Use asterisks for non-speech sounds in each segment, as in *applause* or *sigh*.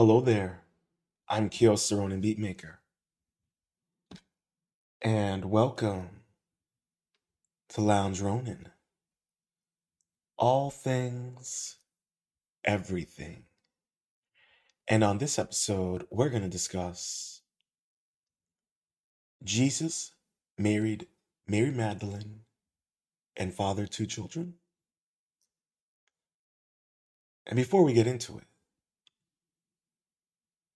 Hello there. I'm Kios Ronin Beatmaker, and welcome to Lounge Ronin. All things, everything. And on this episode, we're going to discuss Jesus married Mary Magdalene and fathered two children. And before we get into it,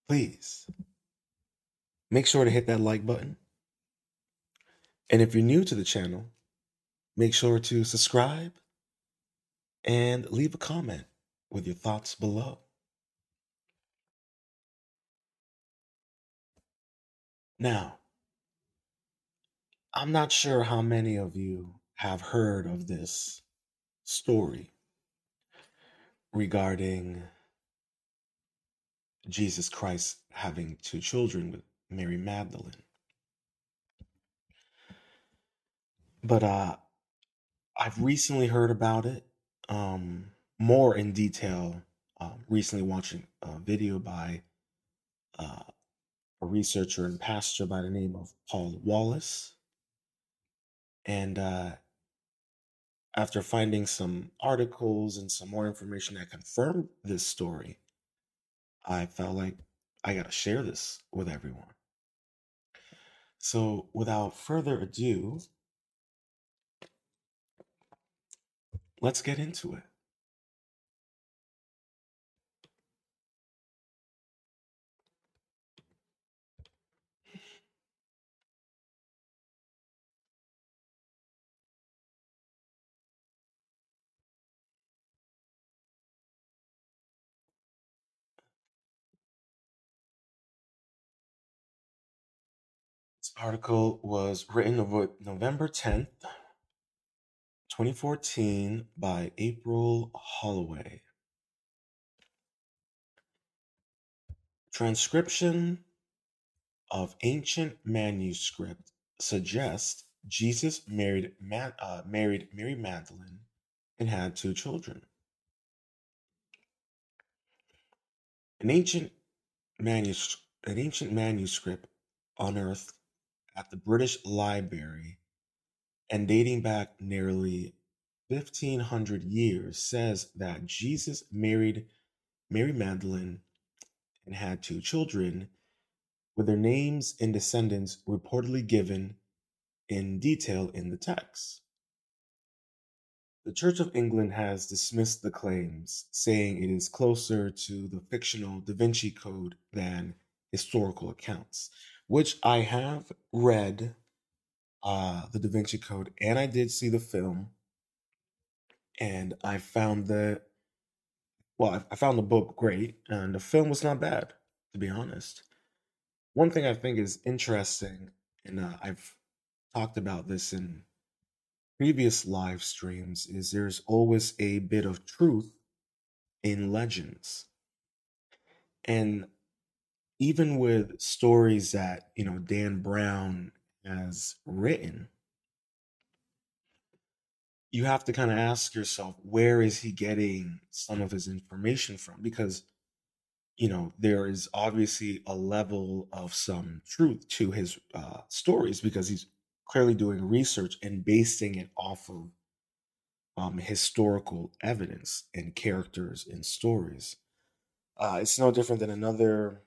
please make sure to hit that like button. And if you're new to the channel, make sure to subscribe and leave a comment with your thoughts below. Now, I'm not sure how many of you have heard of this story regarding Jesus Christ having two children with Mary Magdalene. But uh, I've recently heard about it um, more in detail. Um, recently, watching a video by uh, a researcher and pastor by the name of Paul Wallace. And uh, after finding some articles and some more information that confirmed this story, I felt like I got to share this with everyone. So, without further ado, let's get into it. Article was written November 10th, 2014, by April Holloway. Transcription of ancient manuscript suggests Jesus married, Ma- uh, married Mary Magdalene and had two children. An ancient manuscript, an ancient manuscript unearthed at the British Library and dating back nearly 1500 years says that Jesus married Mary Magdalene and had two children, with their names and descendants reportedly given in detail in the text. The Church of England has dismissed the claims, saying it is closer to the fictional Da Vinci Code than historical accounts, which I have read uh, the Da Vinci Code and I did see the film, and I found the well, I found the book great, and the film was not bad, to be honest. One thing I think is interesting, and uh, I've talked about this in previous live streams, is there's always a bit of truth in legends. And even with stories that, you know, Dan Brown has written, you have to kind of ask yourself, where is he getting some of his information from? Because, you know, there is obviously a level of some truth to his uh, stories because he's clearly doing research and basing it off of um, historical evidence and characters and stories. Uh, it's no different than another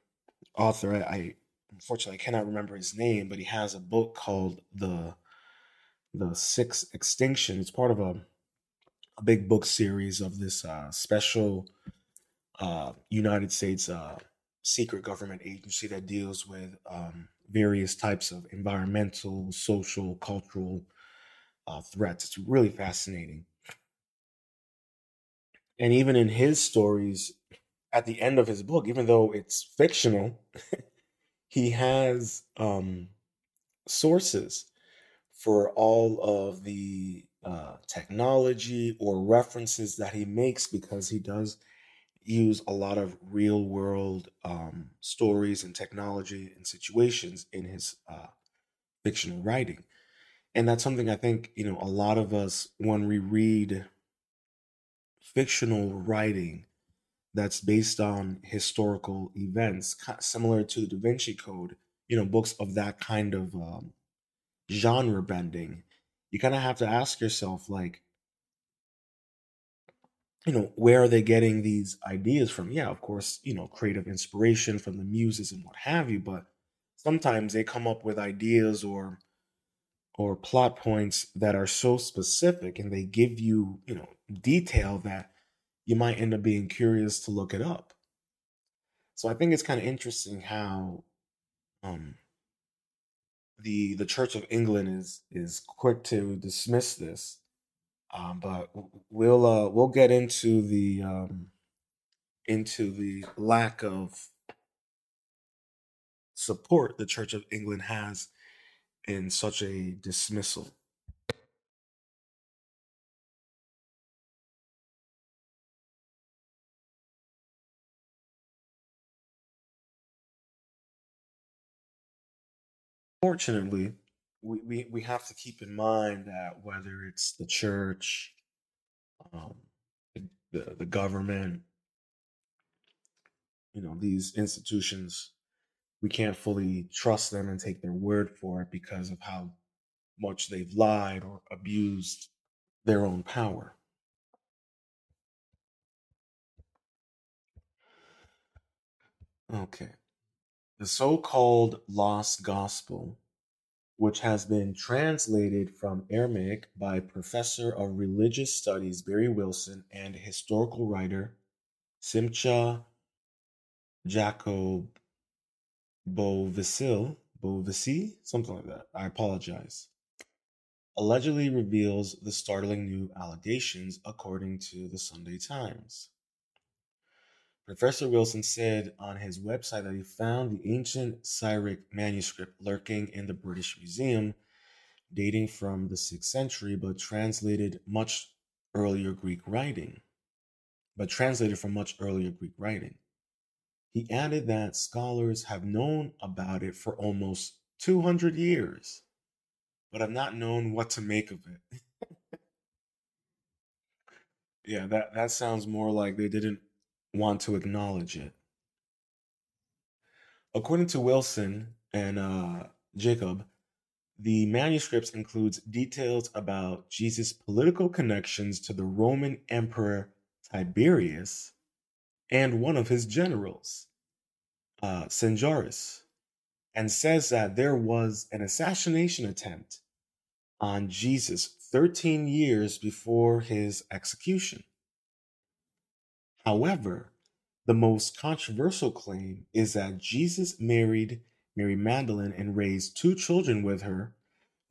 author. I, I unfortunately I cannot remember his name, but he has a book called the the Six Extinction. It's part of a a big book series of this uh, special uh, United States uh, secret government agency that deals with um, various types of environmental, social, cultural uh, threats. It's really fascinating. And even in his stories, at the end of his book, even though it's fictional, *laughs* he has um, sources for all of the uh, technology or references that he makes because he does use a lot of real world um, stories and technology and situations in his uh, fictional writing. And that's something I think, you know, a lot of us, when we read fictional writing, that's based on historical events, similar to the Da Vinci Code, you know, books of that kind of um, genre bending. You kind of have to ask yourself, like, you know, where are they getting these ideas from? Yeah, of course, you know, creative inspiration from the muses and what have you, but sometimes they come up with ideas or or plot points that are so specific and they give you, you know, detail that you might end up being curious to look it up. So I think it's kind of interesting how um the the Church of England is is quick to dismiss this. Um, but we'll uh, we'll get into the um, into the lack of support the Church of England has in such a dismissal. Fortunately, we, we, we have to keep in mind that whether it's the church, um, the, the government, you know, these institutions, we can't fully trust them and take their word for it because of how much they've lied or abused their own power. Okay. The so called lost gospel, which has been translated from Aramaic by Professor of Religious Studies Barrie Wilson and historical writer Simcha Jacob Bovisil, Bovisi, something like that. I apologize. Allegedly reveals the startling new allegations, according to the Sunday Times. Professor Wilson said on his website that he found the ancient Syriac manuscript lurking in the British Museum, dating from the 6th century, but translated much earlier Greek writing. But translated from much earlier Greek writing. He added that scholars have known about it for almost 200 years, but have not known what to make of it. *laughs* yeah, that, that sounds more like they didn't want to acknowledge it. According to Wilson and uh, Jacob, the manuscripts includes details about Jesus' political connections to the Roman Emperor Tiberius and one of his generals, uh, Sejanus, and says that there was an assassination attempt on Jesus 13 years before his execution. However, the most controversial claim is that Jesus married Mary Magdalene and raised two children with her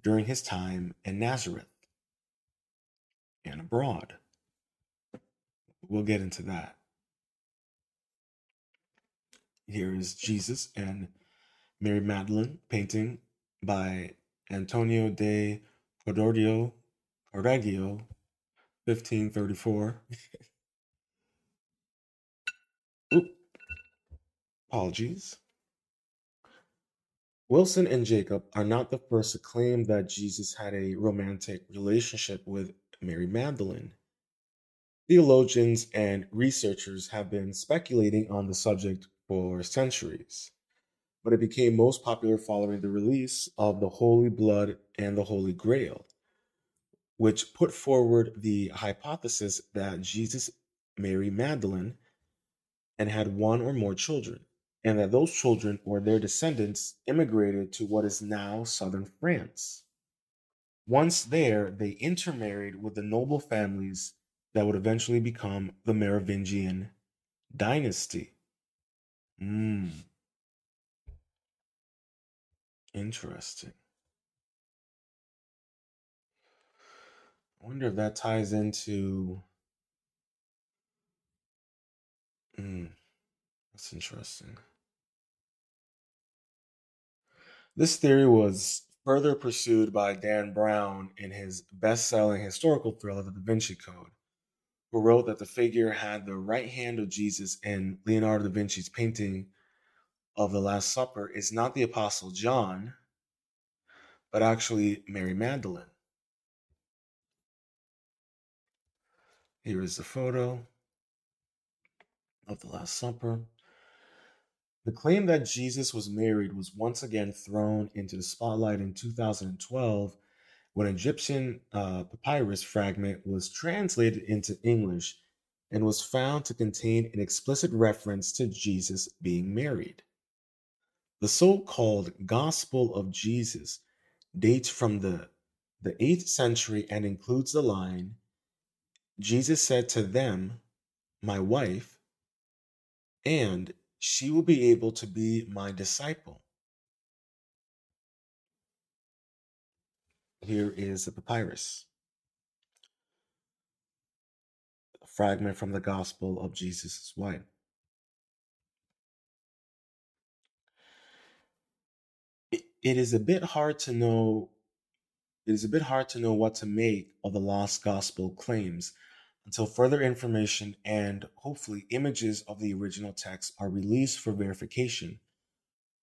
during his time in Nazareth and abroad. We'll get into that. Here is Jesus and Mary Magdalene painting by Antonio de Cordoglio, Correggio, 1534. *laughs* Apologies. Wilson and Jacob are not the first to claim that Jesus had a romantic relationship with Mary Magdalene. Theologians and researchers have been speculating on the subject for centuries, but it became most popular following the release of The Holy Blood and the Holy Grail, which put forward the hypothesis that Jesus Mary Magdalene and had one or more children, and that those children or their descendants immigrated to what is now southern France. Once there, they intermarried with the noble families that would eventually become the Merovingian dynasty. Hmm. Interesting. I wonder if that ties into Mm, that's interesting. This theory was further pursued by Dan Brown in his best selling historical thriller, The Da Vinci Code, who wrote that the figure had the right hand of Jesus in Leonardo da Vinci's painting of the Last Supper is not the Apostle John, but actually Mary Magdalene. Here is the photo. of the Last Supper. The claim that Jesus was married was once again thrown into the spotlight in 2012 when an Egyptian uh, papyrus fragment was translated into English and was found to contain an explicit reference to Jesus being married. The so called Gospel of Jesus dates from the, the 8th century and includes the line Jesus said to them, My wife, and she will be able to be my disciple. Here is the papyrus. A fragment from the Gospel of Jesus' wife. It, it is a bit hard to know it is a bit hard to know what to make of the lost gospel claims until further information and hopefully images of the original text are released for verification.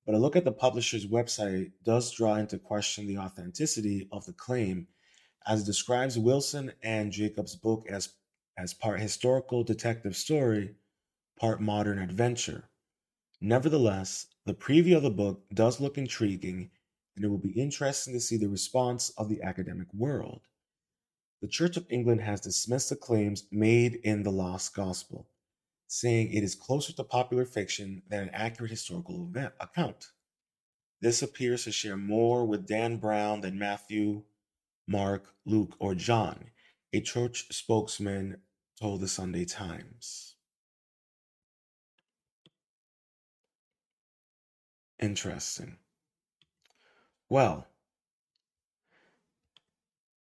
But a look at the publisher's website does draw into question the authenticity of the claim, as it describes Wilson and Jacobs' book as, as part historical detective story, part modern adventure. Nevertheless, the preview of the book does look intriguing, and it will be interesting to see the response of the academic world the Church of England has dismissed the claims made in the Lost Gospel, saying it is closer to popular fiction than an accurate historical event account. This appears to share more with Dan Brown than Matthew, Mark, Luke, or John, a church spokesman told the Sunday Times. Interesting. Well,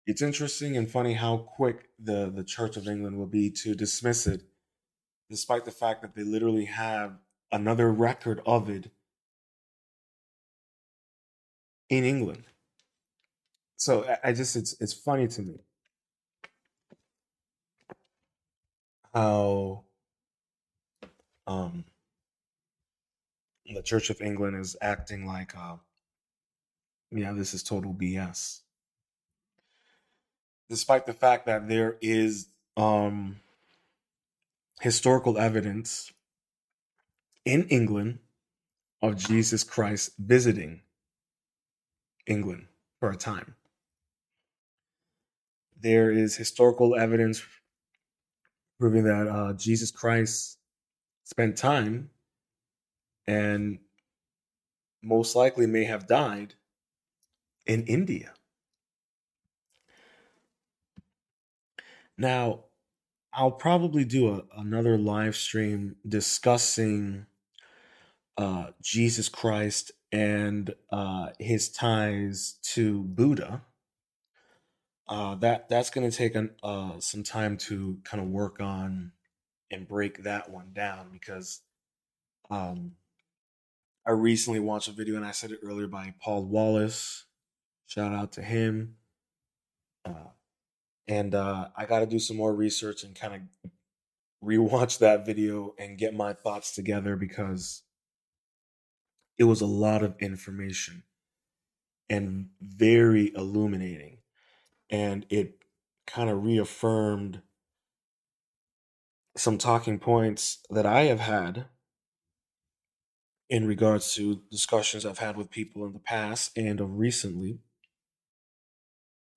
it's interesting and funny how quick the, the Church of England will be to dismiss it, despite the fact that they literally have another record of it in England. So I, just it's it's funny to me how um the Church of England is acting like uh yeah, this is total BS despite the fact that there is um, historical evidence in England of Jesus Christ visiting England for a time. There is historical evidence proving that uh, Jesus Christ spent time and most likely may have died in India. Now, I'll probably do a, another live stream discussing uh, Jesus Christ and uh, his ties to Buddha. Uh, that that's going to take an, uh, some time to kind of work on and break that one down because um, I recently watched a video and I said it earlier by Paul Wallace. Shout out to him. Uh, and uh, I got to do some more research and kind of rewatch that video and get my thoughts together because it was a lot of information and very illuminating. And it kind of reaffirmed some talking points that I have had in regards to discussions I've had with people in the past and of recently.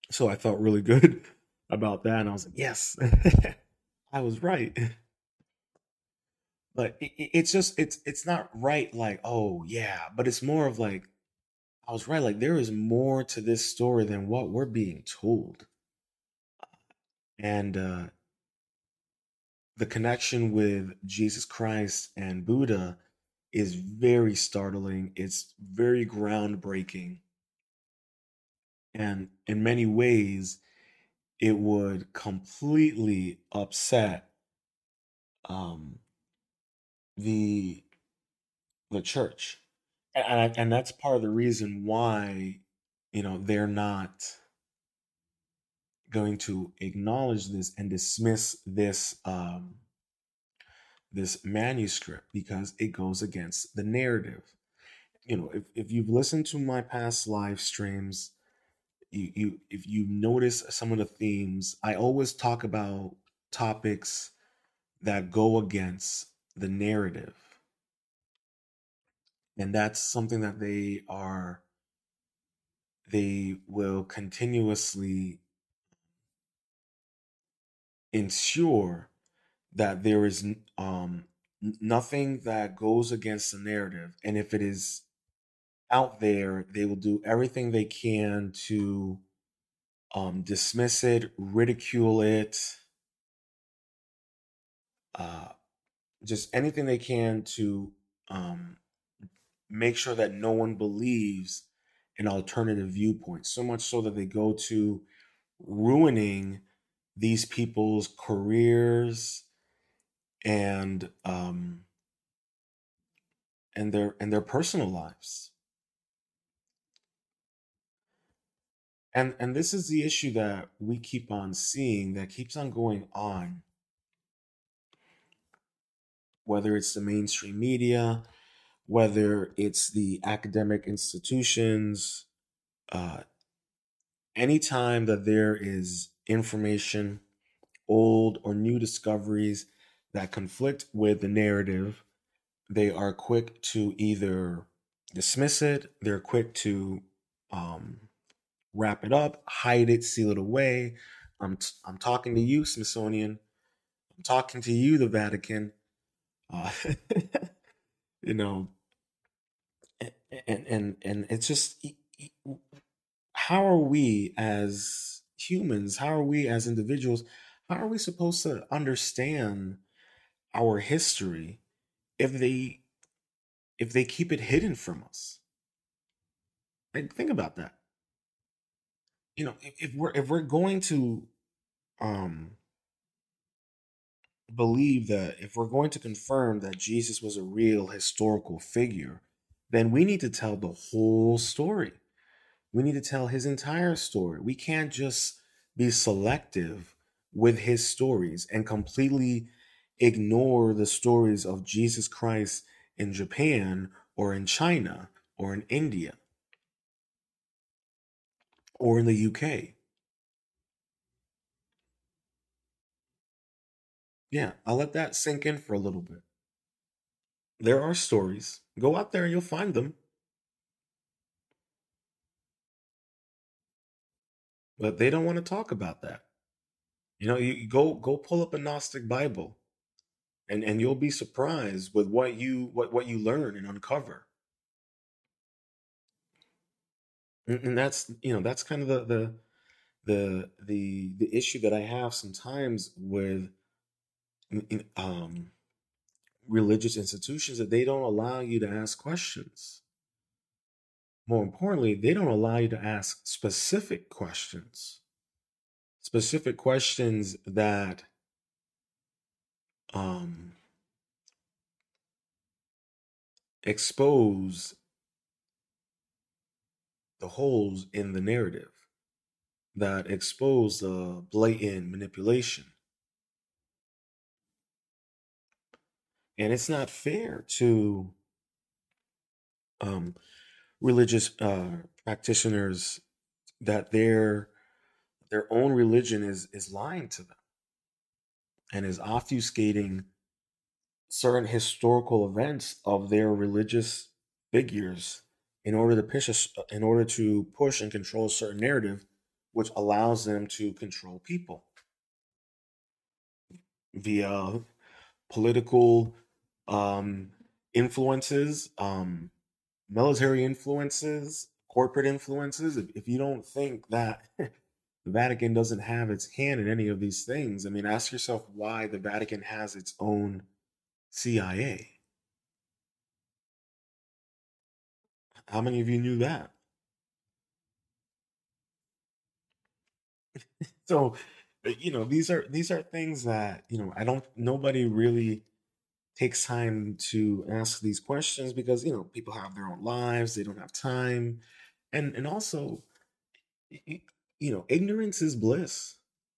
So I felt really *laughs* good about that, and I was like, yes, *laughs* I was right. But it, it's just it's it's not right. Like oh yeah, but it's more of like I was right. Like there is more to this story than what we're being told, and uh, the connection with Jesus Christ and Buddha is very startling. It's very groundbreaking. And in many ways, it would completely upset um, the the church, and and that's part of the reason why you know they're not going to acknowledge this and dismiss this um, this manuscript because it goes against the narrative. You know, if, if you've listened to my past live streams, you, you if you notice some of the themes, I always talk about topics that go against the narrative. And that's something that they are, they will continuously ensure that there is um, nothing that goes against the narrative. And if it is out there, they will do everything they can to um, dismiss it, ridicule it, uh, just anything they can to um, make sure that no one believes an alternative viewpoint. So much so that they go to ruining these people's careers and um, and their and their personal lives. And and this is the issue that we keep on seeing that keeps on going on. Whether it's the mainstream media, whether it's the academic institutions, uh, anytime that there is information, old or new discoveries that conflict with the narrative, they are quick to either dismiss it, they're quick to um, wrap it up, hide it, seal it away. I'm, t- I'm talking to you, Smithsonian. I'm talking to you, the Vatican. Uh, *laughs* you know, and and and it's just how are we as humans? How are we as individuals? How are we supposed to understand our history if they if they keep it hidden from us? Like, think about that. You know, if we're if we're going to um believe that if we're going to confirm that Jesus was a real historical figure, then we need to tell the whole story. We need to tell his entire story. We can't just be selective with his stories and completely ignore the stories of Jesus Christ in Japan or in China or in India or in the UK. Yeah, I'll let that sink in for a little bit. There are stories. Go out there and you'll find them. But they don't want to talk about that. You know, you, go go pull up a Gnostic Bible and and you'll be surprised with what you what what you learn and uncover. And, that's, you know, that's kind of the the the the the issue that I have sometimes with um, religious institutions that they don't allow you to ask questions. More importantly, they don't allow you to ask specific questions. Specific questions that um, expose the holes in the narrative, that expose the blatant manipulation. And it's not fair to um, religious uh, practitioners that their their own religion is is lying to them and is obfuscating certain historical events of their religious figures in order to push a, in order to push and control a certain narrative which allows them to control people via political um, influences, um, military influences, corporate influences. If, if you don't think that *laughs* the Vatican doesn't have its hand in any of these things, I mean, ask yourself why the Vatican has its own CIA. How many of you knew that? *laughs* so, you know, these are these are things that you know I don't. Nobody really takes time to ask these questions because you know people have their own lives they don't have time and and also you know ignorance is bliss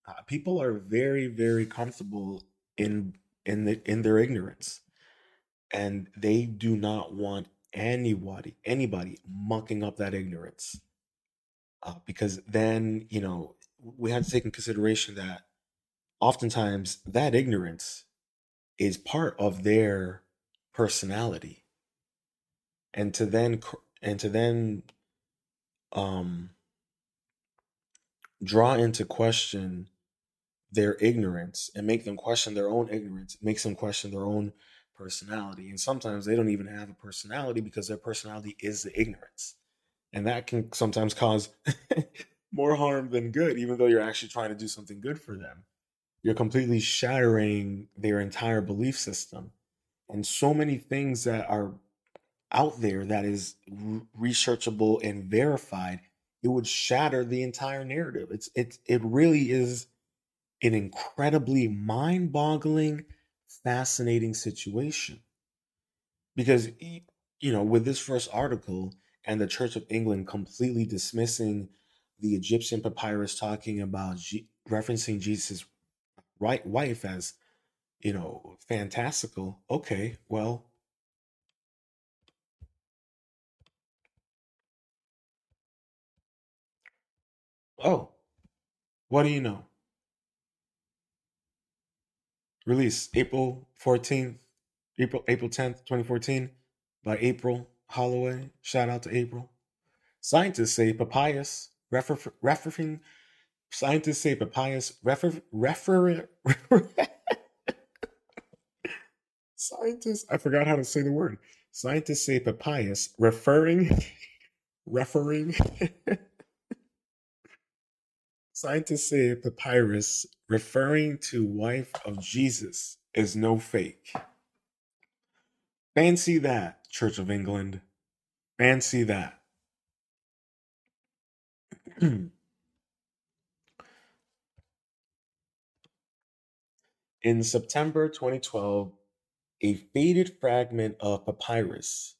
uh, people are very very comfortable in in the, in their ignorance and they do not want anybody anybody mucking up that ignorance. Uh, because then you know we have to take in consideration that oftentimes that ignorance is part of their personality. And to then and to then um draw into question their ignorance and make them question their own ignorance makes them question their own personality and sometimes they don't even have a personality because their personality is the ignorance. And that can sometimes cause *laughs* more harm than good even though you're actually trying to do something good for them. You're completely shattering their entire belief system. And so many things that are out there that is researchable and verified it would shatter the entire narrative. It's it it really is an incredibly mind-boggling fascinating situation. Because you know with this first article and the church of england completely dismissing the egyptian papyrus talking about G- referencing jesus right wife as you know fantastical okay well oh. What do you know release april 14th april april 10th 2014 by april holloway shout out to april scientists say papyrus refer, referring Scientists say papayas refer refer. *laughs* Scientists, I forgot how to say the word. Scientists say papayas referring, *laughs* referring. *laughs* Scientists say papyrus referring to wife of Jesus is no fake. Fancy that, Church of England. Fancy that. *clears throat* In September 2012, a faded fragment of papyrus,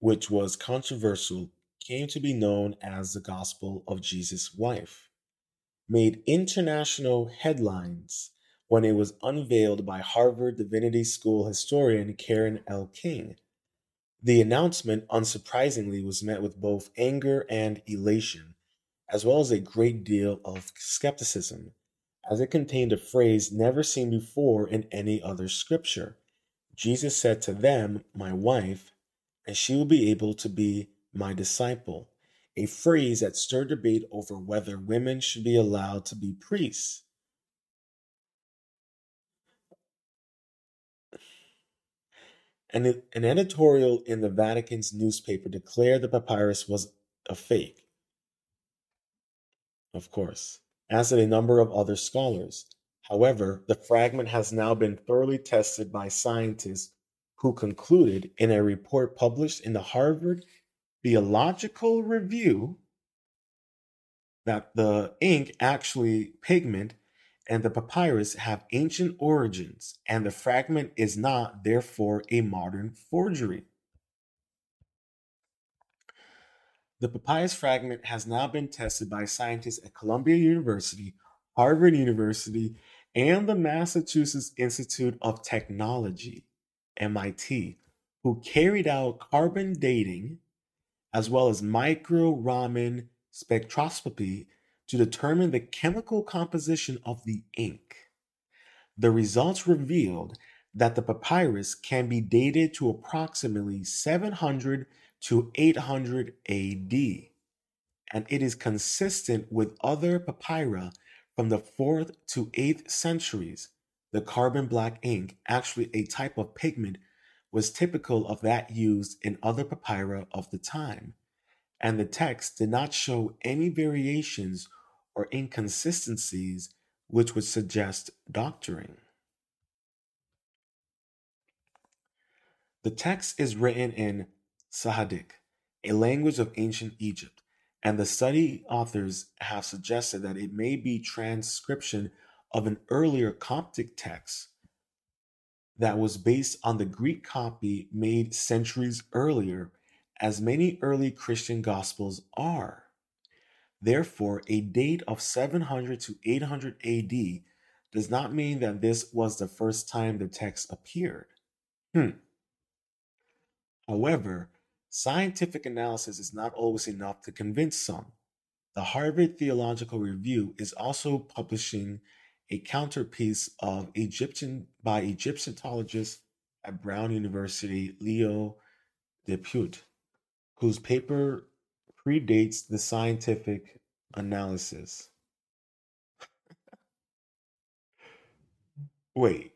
which was controversial, came to be known as the Gospel of Jesus' Wife, made international headlines when it was unveiled by Harvard Divinity School historian Karen L. King. The announcement, unsurprisingly, was met with both anger and elation, as well as a great deal of skepticism as it contained a phrase never seen before in any other scripture. Jesus said to them, My wife, and she will be able to be my disciple, a phrase that stirred debate over whether women should be allowed to be priests. An, an editorial in the Vatican's newspaper declared the papyrus was a fake. Of course as did a number of other scholars. However, the fragment has now been thoroughly tested by scientists who concluded in a report published in the Harvard Theological Review that the ink, actually pigment, and the papyrus have ancient origins, and the fragment is not, therefore, a modern forgery. The papyrus fragment has now been tested by scientists at Columbia University, Harvard University, and the Massachusetts Institute of Technology, MIT, who carried out carbon dating as well as micro Raman spectroscopy to determine the chemical composition of the ink. The results revealed that the papyrus can be dated to approximately 700 to 800 AD, and it is consistent with other papyri from the 4th to 8th centuries. The carbon black ink, actually a type of pigment, was typical of that used in other papyri of the time, and the text did not show any variations or inconsistencies which would suggest doctoring. The text is written in Sahidic, a language of ancient Egypt, and the study authors have suggested that it may be transcription of an earlier Coptic text that was based on the Greek copy made centuries earlier, as many early Christian Gospels are. Therefore, a date of 700 to 800 AD does not mean that this was the first time the text appeared. Hmm. However, Scientific analysis is not always enough to convince some. The Harvard Theological Review is also publishing a counterpiece of Egyptian by Egyptologist at Brown University, Leo Depuydt, whose paper predates the scientific analysis. Wait.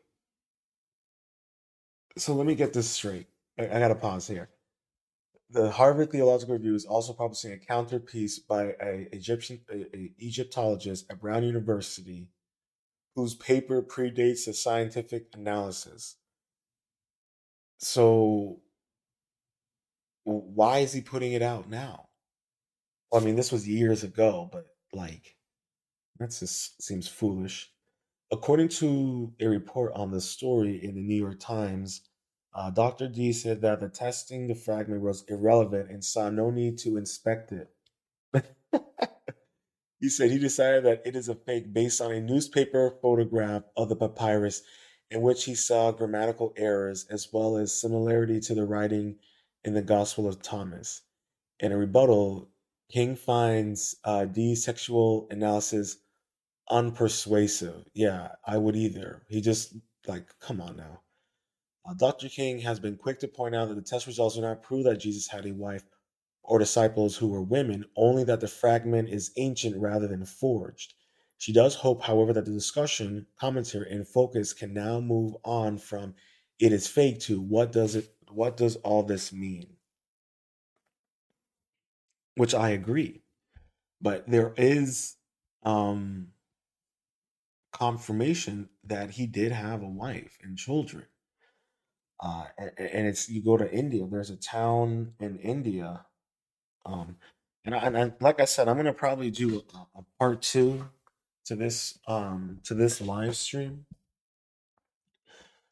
So let me get this straight. I, I gotta pause here. The Harvard Theological Review is also publishing a counterpiece by a Egyptian a, a Egyptologist at Brown University, whose paper predates the scientific analysis. So, why is he putting it out now? Well, I mean, this was years ago, but like, that just seems foolish. According to a report on the story in the New York Times, uh, Dr. D said that the testing the fragment was irrelevant and saw no need to inspect it. He said he decided that it is a fake based on a newspaper photograph of the papyrus in which he saw grammatical errors as well as similarity to the writing in the Gospel of Thomas. In a rebuttal, King finds uh, sexual analysis unpersuasive. Yeah, I would either. He just, like, come on now. Uh, Dr. King has been quick to point out that the test results do not prove that Jesus had a wife or disciples who were women, only that the fragment is ancient rather than forged. She does hope, however, that the discussion, commentary, and focus can now move on from it is fake to what does it what does all this mean? Which I agree. But there is um confirmation that he did have a wife and children. Uh, and, and it's you go to India. There's a town in India, um, and I, and I, like I said, I'm gonna probably do a, a part two to this um to this live stream.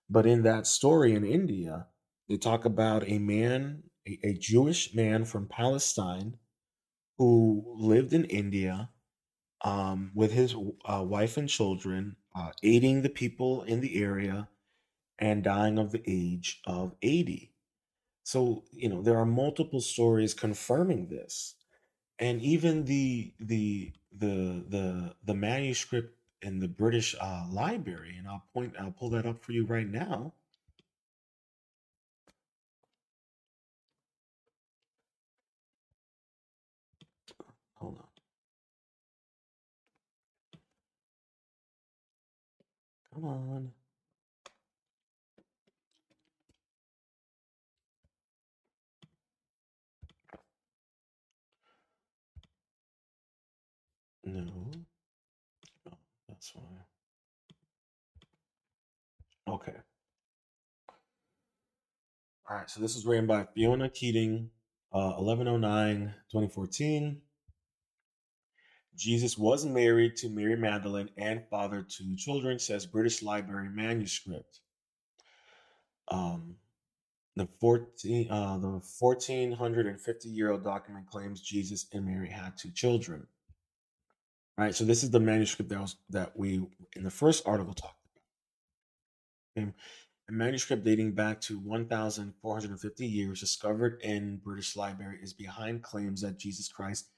But in that story in India, they talk about a man, a, a Jewish man from Palestine, who lived in India um, with his uh, wife and children, uh, aiding the people in the area and dying of the age of 80. So, you know, there are multiple stories confirming this. And even the the the the the manuscript in the British uh, Library, and I'll point I'll pull that up for you right now. Hold on. Come on. No. Oh, that's fine. Okay. All right. So this is written by Fiona Keating, uh, 1109, 2014. Jesus was married to Mary Magdalene and fathered two children, says British Library manuscript. Um, the 14, uh, the 1450 year old document claims Jesus and Mary had two children. Right, so this is the manuscript that was that we in the first article talked about. Okay. A manuscript dating back to 1,450 years, discovered in British Library, is behind claims that Jesus Christ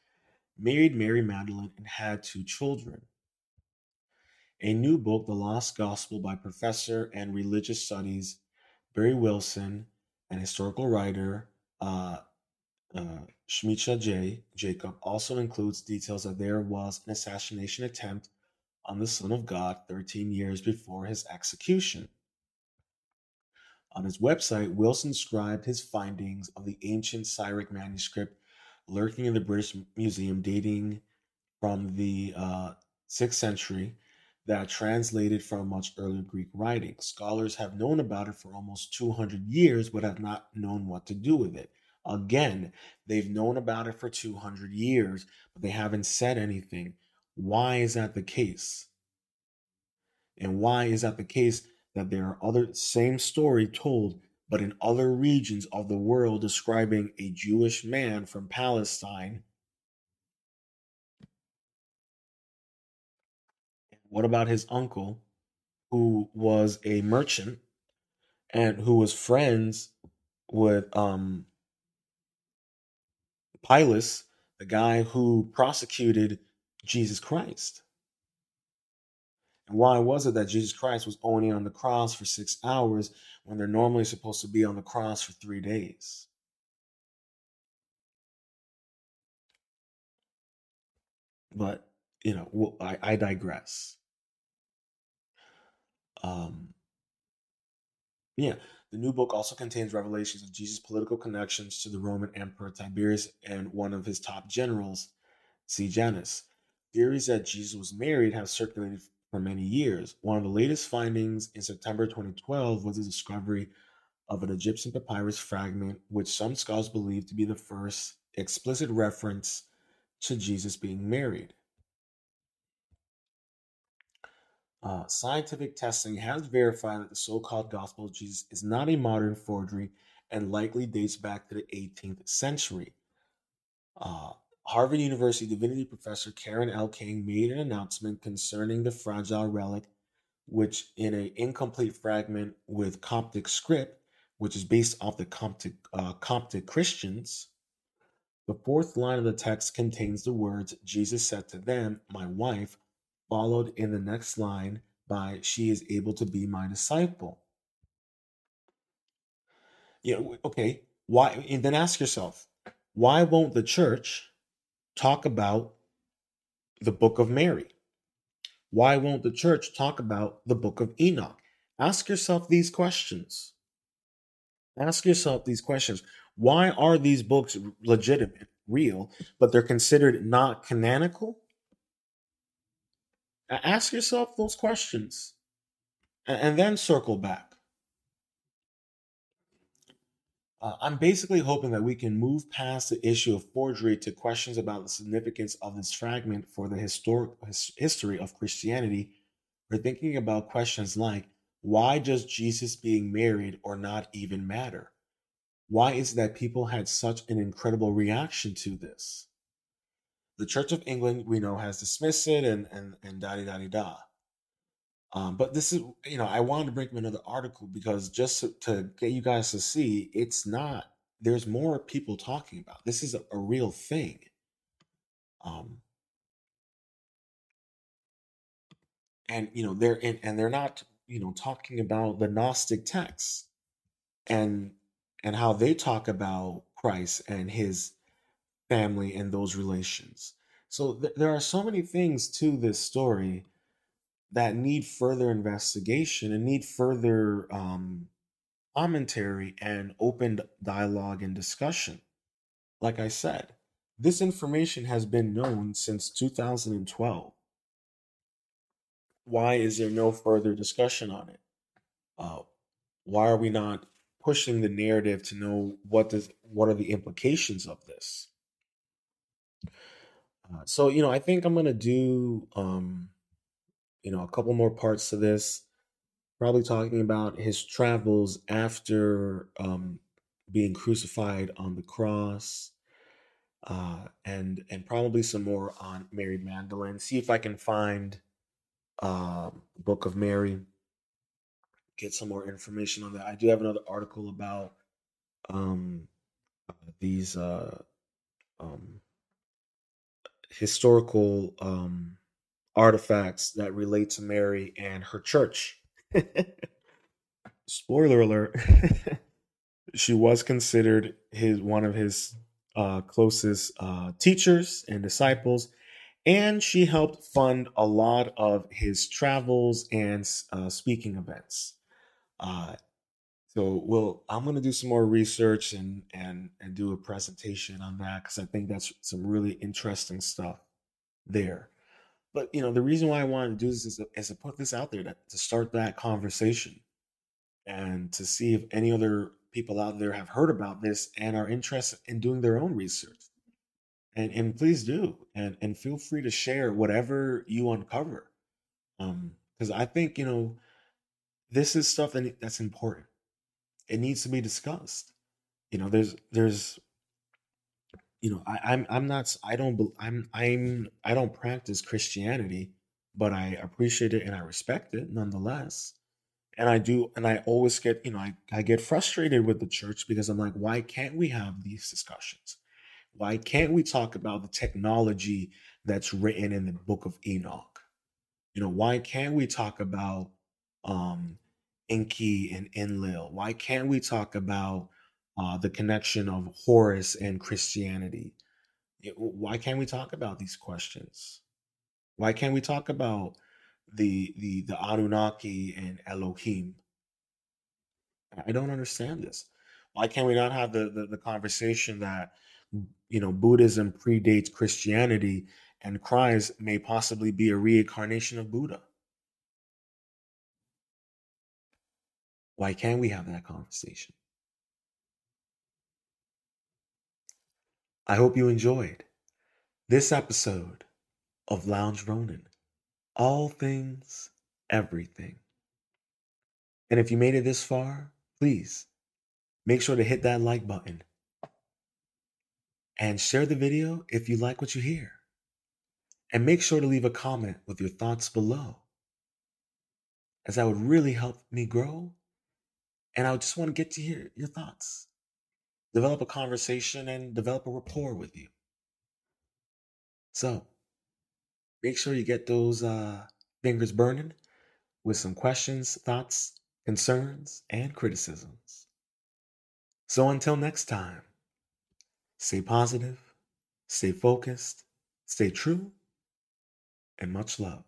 married Mary Magdalene and had two children. A new book, The Lost Gospel, by professor and religious studies Barrie Wilson, an historical writer, uh, uh, Shmita J. Jacob also includes details that there was an assassination attempt on the Son of God 13 years before his execution. On his website, Wilson described his findings of the ancient Syriac manuscript lurking in the British Museum dating from the uh, 6th century that translated from much earlier Greek writing. Scholars have known about it for almost 200 years, but have not known what to do with it. Again, they've known about it for 200 years, but they haven't said anything. Why is that the case? And why is that the case that there are other same story told but in other regions of the world describing a Jewish man from Palestine? What about his uncle who was a merchant and who was friends with um Pilate, the guy who prosecuted Jesus Christ. And why was it that Jesus Christ was only on the cross for six hours when they're normally supposed to be on the cross for three days? But, you know, I, I digress. Um, yeah, the new book also contains revelations of Jesus' political connections to the Roman Emperor Tiberius and one of his top generals, Sejanus. Theories that Jesus was married have circulated for many years. One of the latest findings in September 2012 was the discovery of an Egyptian papyrus fragment, which some scholars believe to be the first explicit reference to Jesus being married. Uh, scientific testing has verified that the so called Gospel of Jesus is not a modern forgery and likely dates back to the 18th century. Uh, Harvard University divinity professor Karen L. King made an announcement concerning the fragile relic, which, in an incomplete fragment with Coptic script, which is based off the Coptic, uh, Coptic Christians, the fourth line of the text contains the words Jesus said to them, My wife, followed in the next line by she is able to be my disciple. Know, okay, why and then ask yourself, why won't the church talk about the book of Mary? Why won't the church talk about the book of Enoch? Ask yourself these questions. Ask yourself these questions. Why are these books legitimate, real, but they're considered not canonical? Ask yourself those questions and then circle back. Uh, I'm basically hoping that we can move past the issue of forgery to questions about the significance of this fragment for the historic his, history of Christianity. We're thinking about questions like why does Jesus being married or not even matter? Why is it that people had such an incredible reaction to this? The Church of England, we know, has dismissed it and and and da da da da. Um, but this is, you know, I wanted to bring up another article because just to, to get you guys to see, it's not. There's more people talking about this is a, a real thing. Um, and you know they're in, and they're not, you know, talking about the Gnostic texts and and how they talk about Christ and his family and those relations. So th- there are so many things to this story that need further investigation and need further um, commentary and open dialogue and discussion. Like I said, this information has been known since 2012. Why is there no further discussion on it? Uh, why are we not pushing the narrative to know what does what are the implications of this? Uh, so you know, I think I'm gonna do um, you know a couple more parts to this. Probably talking about his travels after um, being crucified on the cross, uh, and and probably some more on Mary Magdalene. See if I can find uh, Book of Mary. Get some more information on that. I do have another article about um, uh, these uh, um, historical um, artifacts that relate to Mary and her church. *laughs* Spoiler alert: *laughs* she was considered his one of his uh, closest uh, teachers and disciples, and she helped fund a lot of his travels and uh, speaking events. So we'll I'm gonna do some more research and and and do a presentation on that because I think that's some really interesting stuff there. But you know, the reason why I wanted to do this is to, is to put this out there to, to start that conversation and to see if any other people out there have heard about this and are interested in doing their own research. And and please do and and feel free to share whatever you uncover. Um, because I think you know this is stuff that that's important it needs to be discussed. You know, there's there's you know, I, I'm I'm not I don't I'm I'm I don't practice Christianity, but I appreciate it and I respect it nonetheless. And I do and I always get, you know, I, I get frustrated with the church because I'm like, why can't we have these discussions? Why can't we talk about the technology that's written in the book of Enoch? You know, why can't we talk about um, Enki and Enlil? Why can't we talk about uh, the connection of Horus and Christianity? It- Why can't we talk about these questions? Why can't we talk about the the the Anunnaki and Elohim? I don't understand this. Why can't we not have the, the, the conversation that you know Buddhism predates Christianity and Christ may possibly be a reincarnation of Buddha? Why can't we have that conversation? I hope you enjoyed this episode of Lounge Ronin. All things, everything. And if you made it this far, please make sure to hit that like button and share the video if you like what you hear. And make sure to leave a comment with your thoughts below, as that would really help me grow. And I just want to get to hear your thoughts, develop a conversation, and develop a rapport with you. So make sure you get those uh, fingers burning with some questions, thoughts, concerns, and criticisms. So until next time, stay positive, stay focused, stay true, and much love.